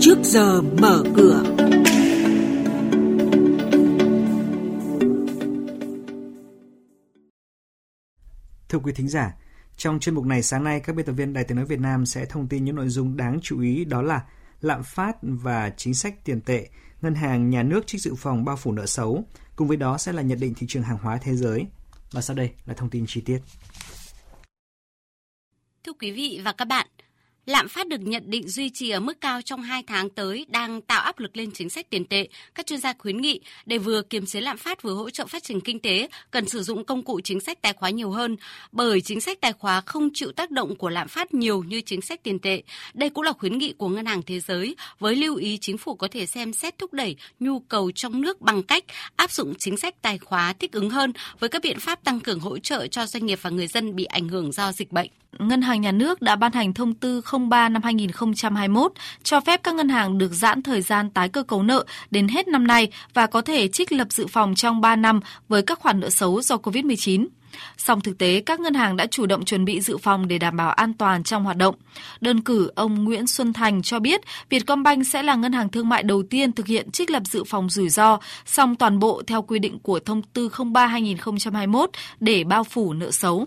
Trước giờ mở cửa. Thưa quý thính giả, trong chuyên mục này sáng nay các biên tập viên Đài Tiếng nói Việt Nam sẽ thông tin những nội dung đáng chú ý đó là lạm phát và chính sách tiền tệ, ngân hàng nhà nước trích dự phòng bao phủ nợ xấu, cùng với đó sẽ là nhận định thị trường hàng hóa thế giới. Và sau đây là thông tin chi tiết. Thưa quý vị và các bạn, Lạm phát được nhận định duy trì ở mức cao trong 2 tháng tới đang tạo áp lực lên chính sách tiền tệ. Các chuyên gia khuyến nghị để vừa kiềm chế lạm phát vừa hỗ trợ phát triển kinh tế cần sử dụng công cụ chính sách tài khóa nhiều hơn, bởi chính sách tài khóa không chịu tác động của lạm phát nhiều như chính sách tiền tệ. Đây cũng là khuyến nghị của Ngân hàng Thế giới với lưu ý chính phủ có thể xem xét thúc đẩy nhu cầu trong nước bằng cách áp dụng chính sách tài khóa thích ứng hơn với các biện pháp tăng cường hỗ trợ cho doanh nghiệp và người dân bị ảnh hưởng do dịch bệnh. Ngân hàng Nhà nước đã ban hành thông tư 03 năm 2021 cho phép các ngân hàng được giãn thời gian tái cơ cấu nợ đến hết năm nay và có thể trích lập dự phòng trong 3 năm với các khoản nợ xấu do COVID-19. Song thực tế, các ngân hàng đã chủ động chuẩn bị dự phòng để đảm bảo an toàn trong hoạt động. Đơn cử, ông Nguyễn Xuân Thành cho biết Vietcombank sẽ là ngân hàng thương mại đầu tiên thực hiện trích lập dự phòng rủi ro, song toàn bộ theo quy định của thông tư 03-2021 để bao phủ nợ xấu.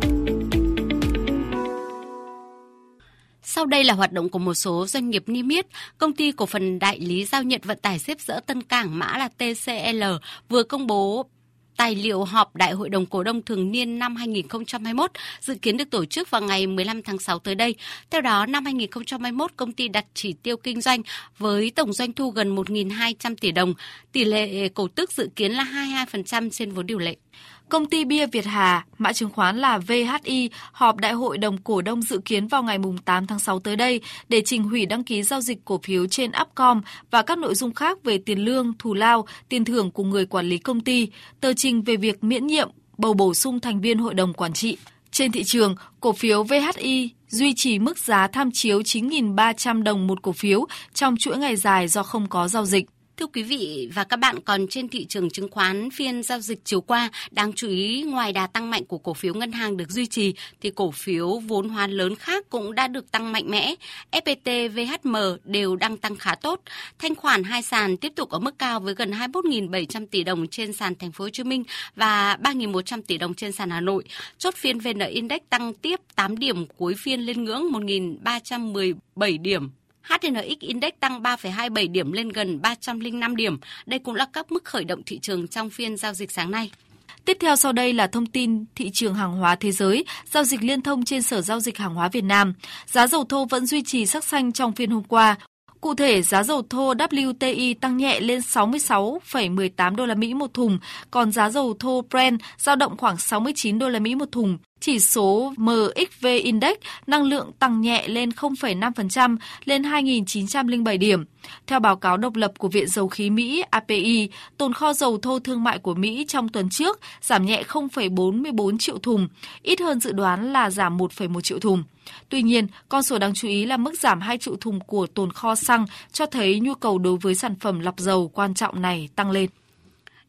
Sau đây là hoạt động của một số doanh nghiệp niêm yết. Công ty cổ phần đại lý giao nhận vận tải xếp dỡ Tân Cảng mã là TCL vừa công bố tài liệu họp Đại hội đồng cổ đông thường niên năm 2021 dự kiến được tổ chức vào ngày 15 tháng 6 tới đây. Theo đó, năm 2021, công ty đặt chỉ tiêu kinh doanh với tổng doanh thu gần 1.200 tỷ đồng. Tỷ lệ cổ tức dự kiến là 22% trên vốn điều lệ. Công ty bia Việt Hà, mã chứng khoán là VHI, họp đại hội đồng cổ đông dự kiến vào ngày 8 tháng 6 tới đây để trình hủy đăng ký giao dịch cổ phiếu trên Upcom và các nội dung khác về tiền lương, thù lao, tiền thưởng của người quản lý công ty, tờ trình về việc miễn nhiệm, bầu bổ sung thành viên hội đồng quản trị. Trên thị trường, cổ phiếu VHI duy trì mức giá tham chiếu 9.300 đồng một cổ phiếu trong chuỗi ngày dài do không có giao dịch. Thưa quý vị và các bạn, còn trên thị trường chứng khoán phiên giao dịch chiều qua, đáng chú ý ngoài đà tăng mạnh của cổ phiếu ngân hàng được duy trì thì cổ phiếu vốn hóa lớn khác cũng đã được tăng mạnh mẽ. FPT, VHM đều đang tăng khá tốt. Thanh khoản hai sàn tiếp tục ở mức cao với gần 21.700 tỷ đồng trên sàn Thành phố Hồ Chí Minh và 3.100 tỷ đồng trên sàn Hà Nội. Chốt phiên VN Index tăng tiếp 8 điểm cuối phiên lên ngưỡng 1.317 điểm HNX Index tăng 3,27 điểm lên gần 305 điểm. Đây cũng là các mức khởi động thị trường trong phiên giao dịch sáng nay. Tiếp theo sau đây là thông tin thị trường hàng hóa thế giới, giao dịch liên thông trên Sở Giao dịch Hàng hóa Việt Nam. Giá dầu thô vẫn duy trì sắc xanh trong phiên hôm qua. Cụ thể, giá dầu thô WTI tăng nhẹ lên 66,18 đô la Mỹ một thùng, còn giá dầu thô Brent dao động khoảng 69 đô la Mỹ một thùng. Chỉ số MXV Index năng lượng tăng nhẹ lên 0,5% lên 2.907 điểm. Theo báo cáo độc lập của Viện Dầu khí Mỹ API, tồn kho dầu thô thương mại của Mỹ trong tuần trước giảm nhẹ 0,44 triệu thùng, ít hơn dự đoán là giảm 1,1 triệu thùng. Tuy nhiên, con số đáng chú ý là mức giảm 2 triệu thùng của tồn kho xăng cho thấy nhu cầu đối với sản phẩm lọc dầu quan trọng này tăng lên.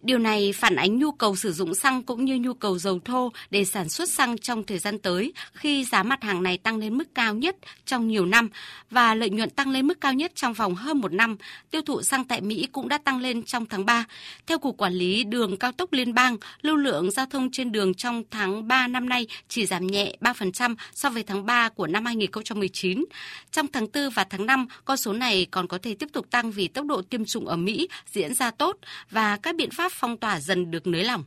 Điều này phản ánh nhu cầu sử dụng xăng cũng như nhu cầu dầu thô để sản xuất xăng trong thời gian tới khi giá mặt hàng này tăng lên mức cao nhất trong nhiều năm và lợi nhuận tăng lên mức cao nhất trong vòng hơn một năm. Tiêu thụ xăng tại Mỹ cũng đã tăng lên trong tháng 3. Theo Cục Quản lý Đường Cao tốc Liên bang, lưu lượng giao thông trên đường trong tháng 3 năm nay chỉ giảm nhẹ 3% so với tháng 3 của năm 2019. Trong tháng 4 và tháng 5, con số này còn có thể tiếp tục tăng vì tốc độ tiêm chủng ở Mỹ diễn ra tốt và các biện pháp phong tỏa dần được nới lỏng.